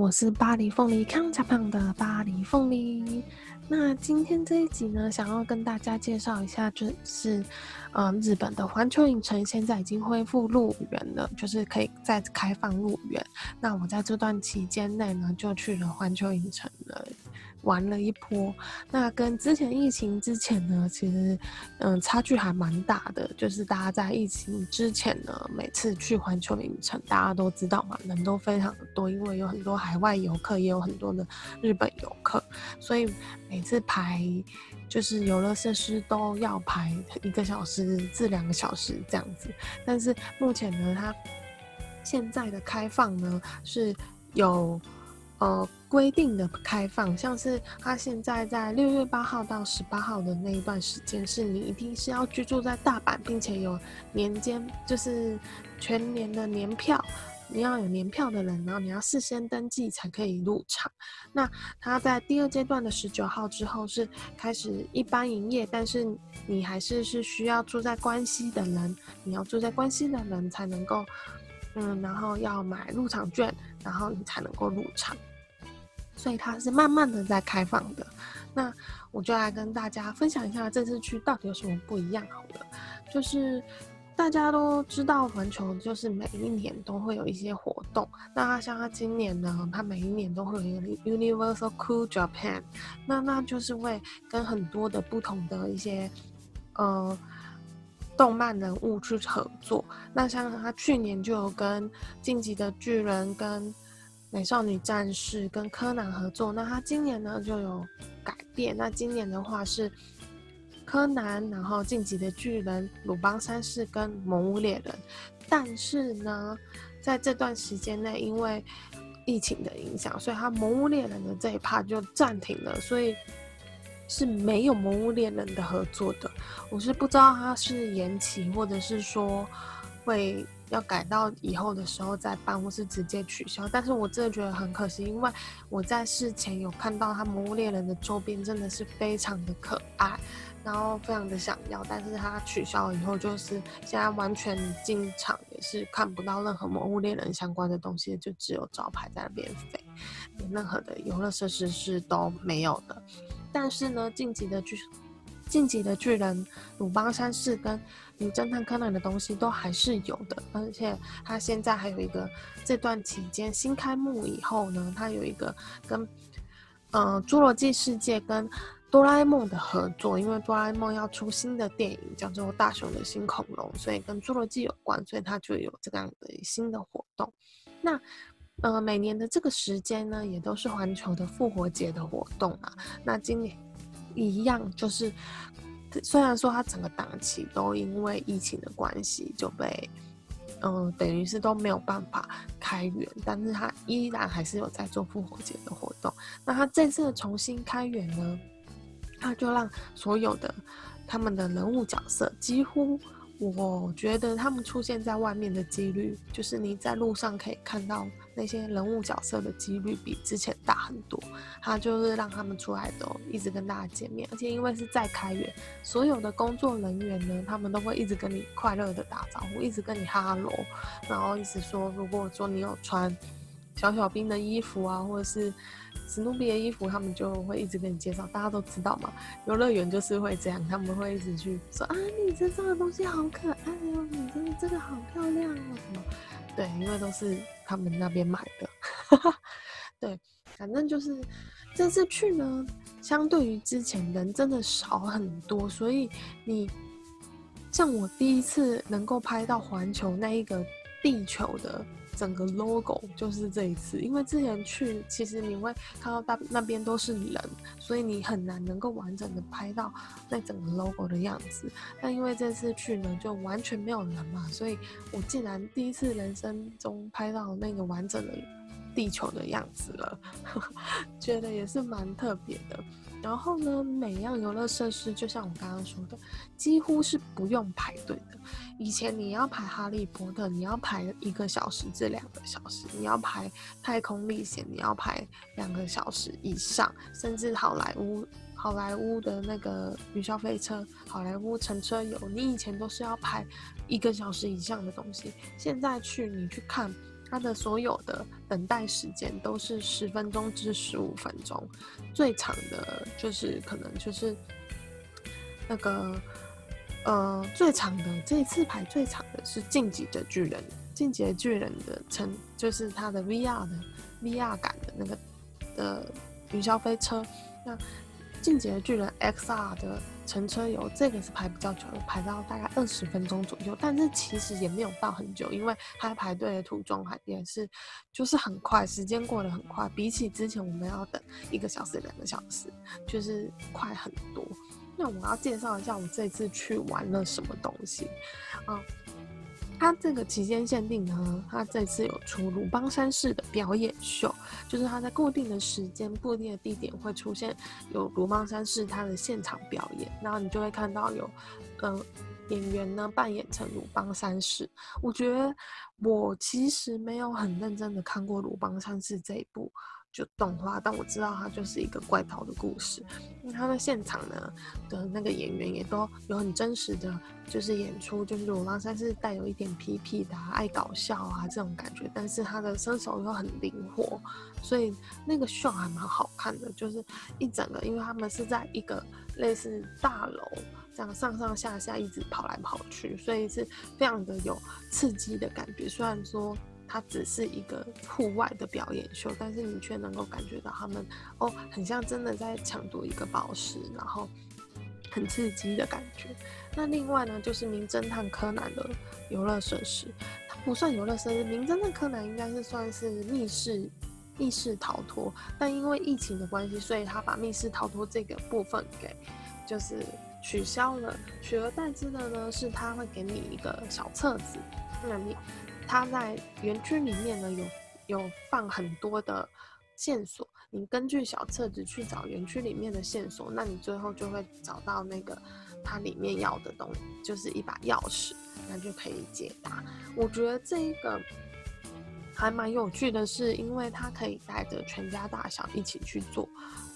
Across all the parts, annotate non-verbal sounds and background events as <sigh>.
我是巴黎凤梨康家胖的巴黎凤梨。那今天这一集呢，想要跟大家介绍一下，就是嗯，日本的环球影城现在已经恢复入园了，就是可以再次开放入园。那我在这段期间内呢，就去了环球影城了。玩了一波，那跟之前疫情之前呢，其实嗯差距还蛮大的。就是大家在疫情之前呢，每次去环球影城，大家都知道嘛，人都非常的多，因为有很多海外游客，也有很多的日本游客，所以每次排就是游乐设施都要排一个小时至两个小时这样子。但是目前呢，它现在的开放呢是有。呃，规定的开放，像是他现在在六月八号到十八号的那一段时间，是你一定是要居住在大阪，并且有年间就是全年的年票，你要有年票的人，然后你要事先登记才可以入场。那他在第二阶段的十九号之后是开始一般营业，但是你还是是需要住在关西的人，你要住在关西的人才能够，嗯，然后要买入场券，然后你才能够入场。所以它是慢慢的在开放的，那我就来跟大家分享一下这次去到底有什么不一样好了。就是大家都知道环球就是每一年都会有一些活动，那像它今年呢，它每一年都会有一个 Universal Cool Japan，那那就是会跟很多的不同的一些呃动漫人物去合作。那像它去年就有跟晋级的巨人跟美少女战士跟柯南合作，那他今年呢就有改变。那今年的话是柯南，然后晋级的巨人、鲁邦三世跟魔物猎人。但是呢，在这段时间内，因为疫情的影响，所以他魔物猎人的这一 part 就暂停了，所以是没有魔物猎人的合作的。我是不知道他是延期，或者是说会。要改到以后的时候再办，或是直接取消。但是我真的觉得很可惜，因为我在事前有看到他《魔物猎人》的周边，真的是非常的可爱，然后非常的想要。但是他取消了以后，就是现在完全进场也是看不到任何《魔物猎人》相关的东西，就只有招牌在那边飞，任何的游乐设施是都没有的。但是呢，晋级的晋级的巨人、鲁邦三世跟名侦探柯南的东西都还是有的，而且他现在还有一个这段期间新开幕以后呢，他有一个跟嗯侏罗纪世界跟哆啦 A 梦的合作，因为哆啦 A 梦要出新的电影叫做《大雄的新恐龙》，所以跟侏罗纪有关，所以他就有这样的新的活动。那呃每年的这个时间呢，也都是环球的复活节的活动啊。那今年一样就是。虽然说他整个档期都因为疫情的关系就被，嗯，等于是都没有办法开源，但是他依然还是有在做复活节的活动。那他这次重新开源呢，他就让所有的他们的人物角色几乎。我觉得他们出现在外面的几率，就是你在路上可以看到那些人物角色的几率比之前大很多。他就是让他们出来都一直跟大家见面，而且因为是在开园，所有的工作人员呢，他们都会一直跟你快乐的打招呼，一直跟你哈喽，然后一直说，如果说你有穿小小兵的衣服啊，或者是。史努比的衣服，他们就会一直跟你介绍，大家都知道嘛。游乐园就是会这样，他们会一直去说啊，你身上的东西好可爱哦，你真的这个好漂亮哦，什么？对，因为都是他们那边买的。对，反正就是这次去呢，相对于之前人真的少很多，所以你像我第一次能够拍到环球那一个地球的。整个 logo 就是这一次，因为之前去其实你会看到大那边都是人，所以你很难能够完整的拍到那整个 logo 的样子。但因为这次去呢，就完全没有人嘛，所以我竟然第一次人生中拍到那个完整的地球的样子了，<laughs> 觉得也是蛮特别的。然后呢，每样游乐设施就像我刚刚说的，几乎是不用排队的。以前你要排哈利波特，你要排一个小时至两个小时；你要排太空历险，你要排两个小时以上。甚至好莱坞，好莱坞的那个云霄飞车，好莱坞乘车游，你以前都是要排一个小时以上的东西。现在去你去看它的所有的等待时间都是十分钟至十五分钟，最长的就是可能就是那个呃最长的这一次排最长的是《晋级的巨人》，《晋级的巨人》的成就是它的 VR 的 VR 感的那个的云霄飞车，那。进阶巨人 XR 的乘车游，这个是排比较久的，排到大概二十分钟左右，但是其实也没有到很久，因为它排队的途中还也是就是很快，时间过得很快，比起之前我们要等一个小时、两个小时，就是快很多。那我要介绍一下我这次去玩了什么东西啊？它这个期间限定呢，它这次有出鲁邦山市的表演秀，就是它在固定的时间、固定的地点会出现有鲁邦山市它的现场表演，然后你就会看到有，呃，演员呢扮演成鲁邦山市。我觉得我其实没有很认真的看过鲁邦山市这一部。就动画，但我知道它就是一个怪盗的故事。因为它的现场呢的那个演员也都有很真实的，就是演出，就是鲁邦三是带有一点皮皮的，爱搞笑啊这种感觉。但是他的身手又很灵活，所以那个秀还蛮好看的。就是一整个，因为他们是在一个类似大楼这样上上下下一直跑来跑去，所以是非常的有刺激的感觉。虽然说。它只是一个户外的表演秀，但是你却能够感觉到他们哦，很像真的在抢夺一个宝石，然后很刺激的感觉。那另外呢，就是名侦探柯南的游乐设施，它不算游乐设施，名侦探柯南应该是算是密室密室逃脱，但因为疫情的关系，所以他把密室逃脱这个部分给就是取消了，取而代之的呢是他会给你一个小册子，那你。它在园区里面呢，有有放很多的线索，你根据小册子去找园区里面的线索，那你最后就会找到那个它里面要的东西，就是一把钥匙，那就可以解答。我觉得这一个还蛮有趣的，是因为它可以带着全家大小一起去做，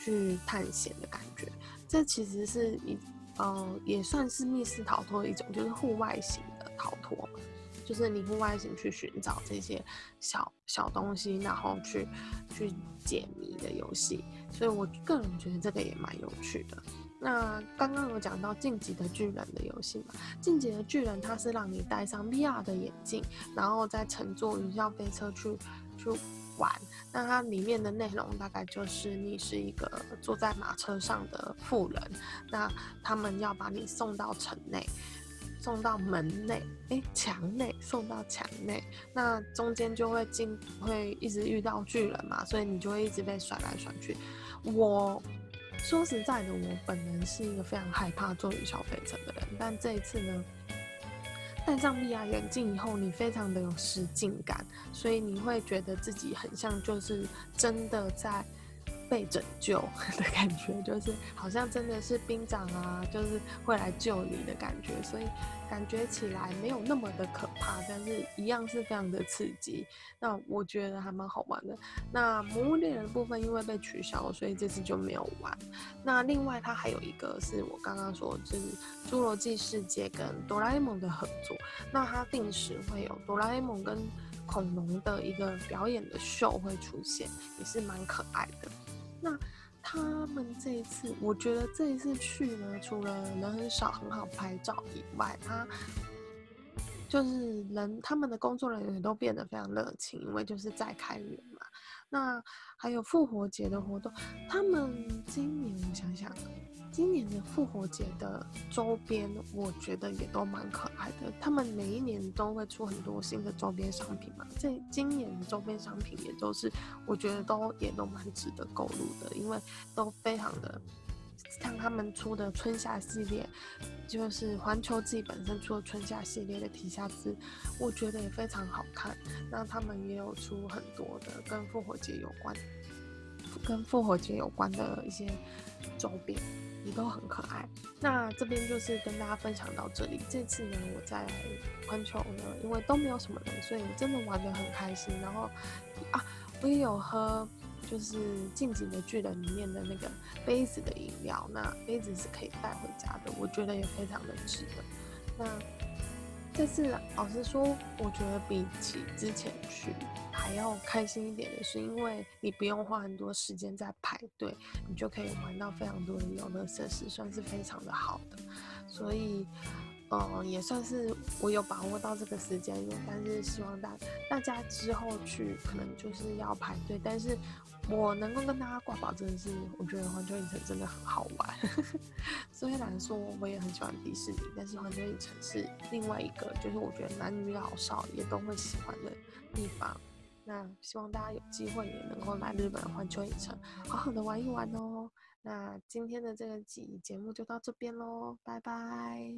去探险的感觉。这其实是一，呃，也算是密室逃脱的一种，就是户外型的逃脱。就是你户外型去寻找这些小小东西，然后去去解谜的游戏，所以我个人觉得这个也蛮有趣的。那刚刚有讲到晋级的巨人的游戏嘛？晋级的巨人它是让你戴上 VR 的眼镜，然后再乘坐云霄飞车去去玩。那它里面的内容大概就是你是一个坐在马车上的富人，那他们要把你送到城内。送到门内，哎，墙内送到墙内，那中间就会进，会一直遇到巨人嘛，所以你就会一直被甩来甩去。我说实在的，我本人是一个非常害怕坐云霄飞车的人，但这一次呢，戴上 VR 眼镜以后，你非常的有实境感，所以你会觉得自己很像就是真的在。被拯救 <laughs> 的感觉，就是好像真的是兵长啊，就是会来救你的感觉，所以感觉起来没有那么的可怕，但是一样是非常的刺激。那我觉得还蛮好玩的。那魔物猎人部分因为被取消，所以这次就没有玩。那另外它还有一个是我刚刚说，就是侏罗纪世界跟哆啦 A 梦的合作，那它定时会有哆啦 A 梦跟恐龙的一个表演的秀会出现，也是蛮可爱的。那他们这一次，我觉得这一次去呢，除了人很少、很好拍照以外，他就是人，他们的工作人员都变得非常热情，因为就是在开园嘛。那还有复活节的活动，他们今年我想想。今年的复活节的周边，我觉得也都蛮可爱的。他们每一年都会出很多新的周边商品嘛，这今年的周边商品也都是，我觉得都也都蛮值得购入的，因为都非常的像他们出的春夏系列，就是环球自己本身出的春夏系列的提下字，我觉得也非常好看。那他们也有出很多的跟复活节有关、跟复活节有关的一些周边。也都很可爱。那这边就是跟大家分享到这里。这次呢，我在环球呢，因为都没有什么人，所以真的玩得很开心。然后啊，我也有喝，就是近景的巨人里面的那个杯子的饮料。那杯子是可以带回家的，我觉得也非常的值得。那这次老实说，我觉得比起之前去还要开心一点的是，因为你不用花很多时间在排队，你就可以玩到非常多的游乐设施，算是非常的好的。所以。嗯，也算是我有把握到这个时间，但是希望大大家之后去可能就是要排队，但是我能够跟大家挂保证的是，我觉得环球影城真的很好玩。<laughs> 虽然说我也很喜欢迪士尼，但是环球影城是另外一个，就是我觉得男女老少也都会喜欢的地方。那希望大家有机会也能够来日本环球影城，好好的玩一玩哦。那今天的这个集节目就到这边喽，拜拜。